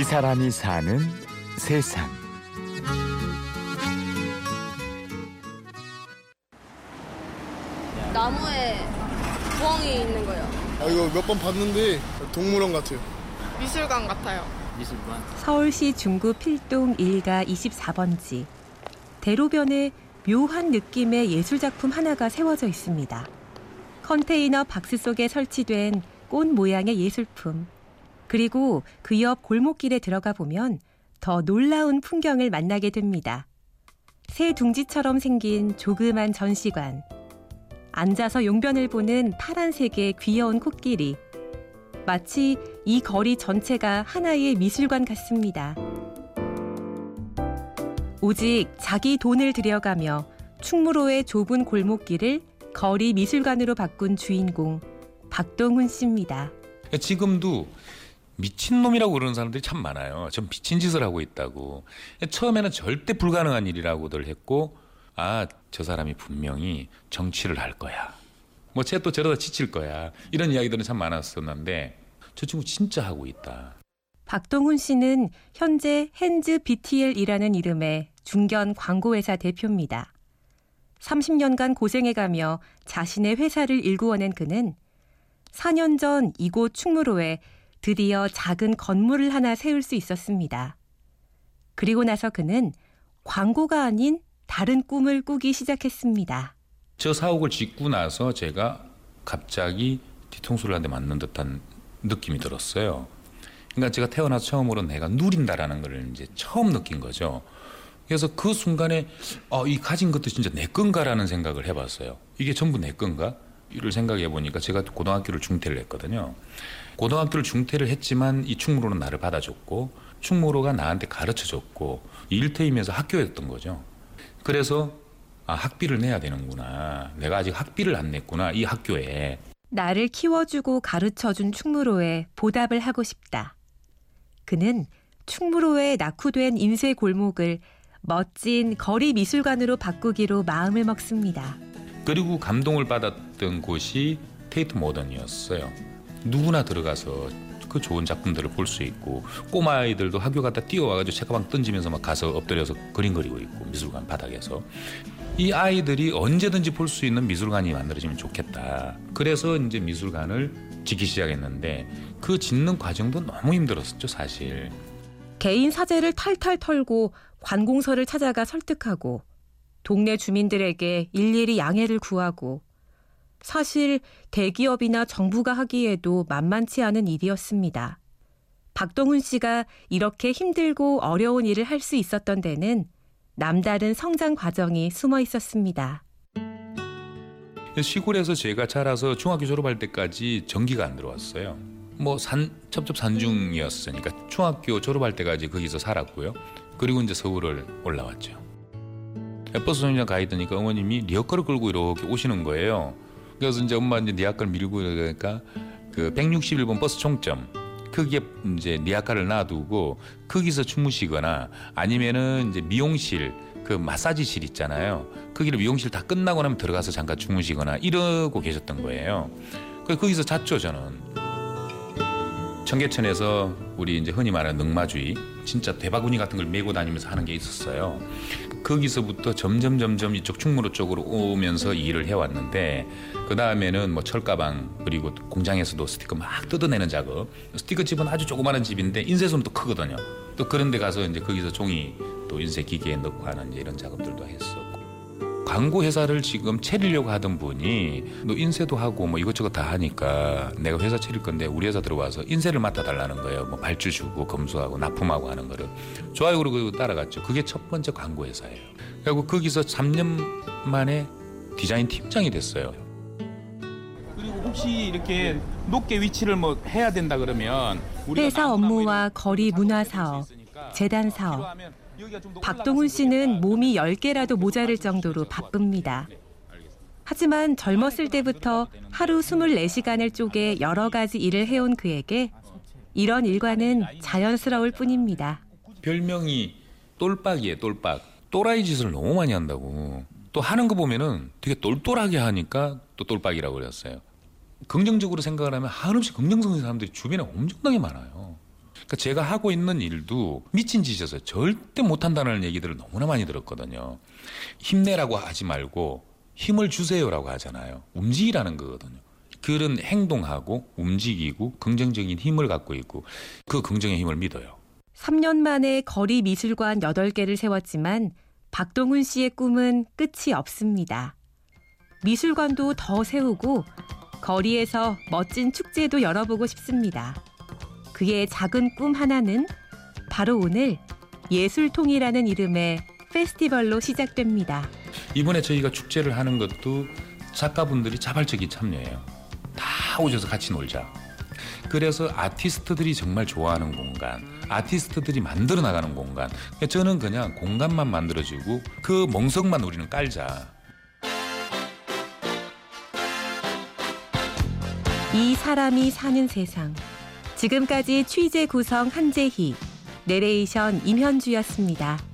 이 사람이 사는 세상. 나무에 부엉이 있는 거요. 아, 이거 몇 번 봤는데 동물원 같아요. 미술관 같아요. 서울시 중구 필동 1가 24번지. 대로변에 묘한 느낌의 예술작품 하나가 세워져 있습니다. 컨테이너 박스 속에 설치된 꽃 모양의 예술품. 그리고 그 옆 골목길에 들어가 보면 더 놀라운 풍경을 만나게 됩니다. 새 둥지처럼 생긴 조그만 전시관. 앉아서 용변을 보는 파란색의 귀여운 코끼리. 마치 이 거리 전체가 하나의 미술관 같습니다. 오직 자기 돈을 들여가며 충무로의 좁은 골목길을 거리 미술관으로 바꾼 주인공 박동훈 씨입니다. 지금도 미친놈이라고 그러는 사람들이 참 많아요. 전 미친 짓을 하고 있다고. 처음에는 절대 불가능한 일이라고들 했고, 아, 저 사람이 분명히 정치를 할 거야. 뭐, 쟤 또 저러다 지칠 거야. 이런 이야기들은 참 많았었는데, 저 친구 진짜 하고 있다. 박동훈 씨는 현재 핸즈 BTL이라는 이름의 중견 광고회사 대표입니다. 30년간 고생해가며 자신의 회사를 일구어낸 그는 4년 전 이곳 충무로에 드디어 작은 건물을 하나 세울 수 있었습니다. 그리고 나서 그는 광고가 아닌 다른 꿈을 꾸기 시작했습니다. 저 사옥을 짓고 나서 제가 갑자기 뒤통수를 한 대 맞는 듯한 느낌이 들었어요. 그러니까 제가 태어나서 처음으로 내가 누린다라는 걸 이제 처음 느낀 거죠. 그래서 그 순간에 어, 이 가진 것도 진짜 내 건가라는 생각을 해봤어요. 이게 전부 내 건가? 이를 생각해 보니까 제가 고등학교를 중퇴를 했거든요. 고등학교를 중퇴를 했지만 이 충무로는 나를 받아줬고 충무로가 나한테 가르쳐줬고 일터이면서 학교였던 거죠. 그래서 아 학비를 내야 되는구나. 내가 아직 학비를 안 냈구나 이 학교에. 나를 키워주고 가르쳐준 충무로에 보답을 하고 싶다. 그는 충무로에 낙후된 인쇄 골목을 멋진 거리 미술관으로 바꾸기로 마음을 먹습니다. 그리고 감동을 받았던 곳이 테이트 모던이었어요. 누구나 들어가서 그 좋은 작품들을 볼 수 있고 꼬마 아이들도 학교 갔다 뛰어와가지고 책가방 던지면서 막 가서 엎드려서 그림 그리고 있고 미술관 바닥에서 이 아이들이 언제든지 볼 수 있는 미술관이 만들어지면 좋겠다. 그래서 이제 미술관을 짓기 시작했는데 그 짓는 과정도 너무 힘들었었죠 사실. 개인 사재를 탈탈 털고 관공서를 찾아가 설득하고 동네 주민들에게 일일이 양해를 구하고 사실 대기업이나 정부가 하기에도 만만치 않은 일이었습니다. 박동훈 씨가 이렇게 힘들고 어려운 일을 할 수 있었던 데는 남다른 성장 과정이 숨어 있었습니다. 시골에서 제가 자라서 중학교 졸업할 때까지 전기가 안 들어왔어요. 뭐 산 첩첩 산중이었으니까 중학교 졸업할 때까지 거기서 살았고요. 그리고 이제 서울을 올라왔죠. 버스 정류장 가 있더니까 어머님이 리어커를 끌고 이렇게 오시는 거예요. 그래서 이제 엄마 이제 리아카를 밀고 그러니까 그 161번 버스 총점 거기에 이제 리아카를 놔두고 거기서 주무시거나 아니면은 이제 미용실 그 마사지실 있잖아요. 거기를 미용실 다 끝나고 나면 들어가서 잠깐 주무시거나 이러고 계셨던 거예요. 그래서 거기서 잤죠 저는. 청계천에서 우리 이제 흔히 말하는 능마주의 진짜 대바구니 같은 걸 메고 다니면서 하는 게 있었어요. 거기서부터 점점 점점 이쪽 충무로 쪽으로 오면서 일을 해왔는데 그 다음에는 뭐 철가방 그리고 공장에서도 스티커 막 뜯어내는 작업. 스티커 집은 아주 조그마한 집인데 인쇄소는 또 크거든요. 또 그런 데 가서 이제 거기서 종이 또 인쇄 기계에 넣고 하는 이런 작업들도 했었고. 광고 회사를 지금 차리려고 하던 분이 너 인쇄도 하고 뭐 이것저것 다 하니까 내가 회사 차릴 건데 우리 회사 들어와서 인쇄를 맡아 달라는 거예요. 뭐 발주 주고 검수하고 납품하고 하는 거를 좋아요 그러고 따라갔죠. 그게 첫 번째 광고 회사예요. 그리고 거기서 3년 만에 디자인 팀장이 됐어요. 그리고 혹시 이렇게 높게 위치를 뭐 해야 된다 그러면 회사 업무와 거리 문화 사업, 재단 사업. 박동훈 씨는 몸이 10개라도 모자랄 정도로 바쁩니다. 하지만 젊었을 때부터 하루 24시간을 쪼개 여러 가지 일을 해온 그에게 이런 일과는 자연스러울 뿐입니다. 별명이 똘빡이에요, 똘빡. 또라이 짓을 너무 많이 한다고. 또 하는 거 보면은 되게 똘똘하게 하니까 또 똘빡이라고 그랬어요. 긍정적으로 생각을 하면 한없이 긍정적인 사람들이 주변에 엄청나게 많아요. 그러니까 제가 하고 있는 일도 미친 짓이어서 절대 못한다는 얘기들을 너무나 많이 들었거든요. 힘내라고 하지 말고 힘을 주세요라고 하잖아요. 움직이라는 거거든요. 그런 행동하고 움직이고 긍정적인 힘을 갖고 있고 그 긍정의 힘을 믿어요. 3년 만에 거리 미술관 8개를 세웠지만 박동훈 씨의 꿈은 끝이 없습니다. 미술관도 더 세우고 거리에서 멋진 축제도 열어보고 싶습니다. 그의 작은 꿈 하나는 바로 오늘 예술통이라는 이름의 페스티벌로 시작됩니다. 이번에 저희가 축제를 하는 것도 작가분들이 자발적인 참여해요. 다 오셔서 같이 놀자. 그래서 아티스트들이 정말 좋아하는 공간, 아티스트들이 만들어 나가는 공간. 저는 그냥 공간만 만들어주고 그 멍석만 우리는 깔자. 이 사람이 사는 세상. 지금까지 취재 구성 한재희, 내레이션 임현주였습니다.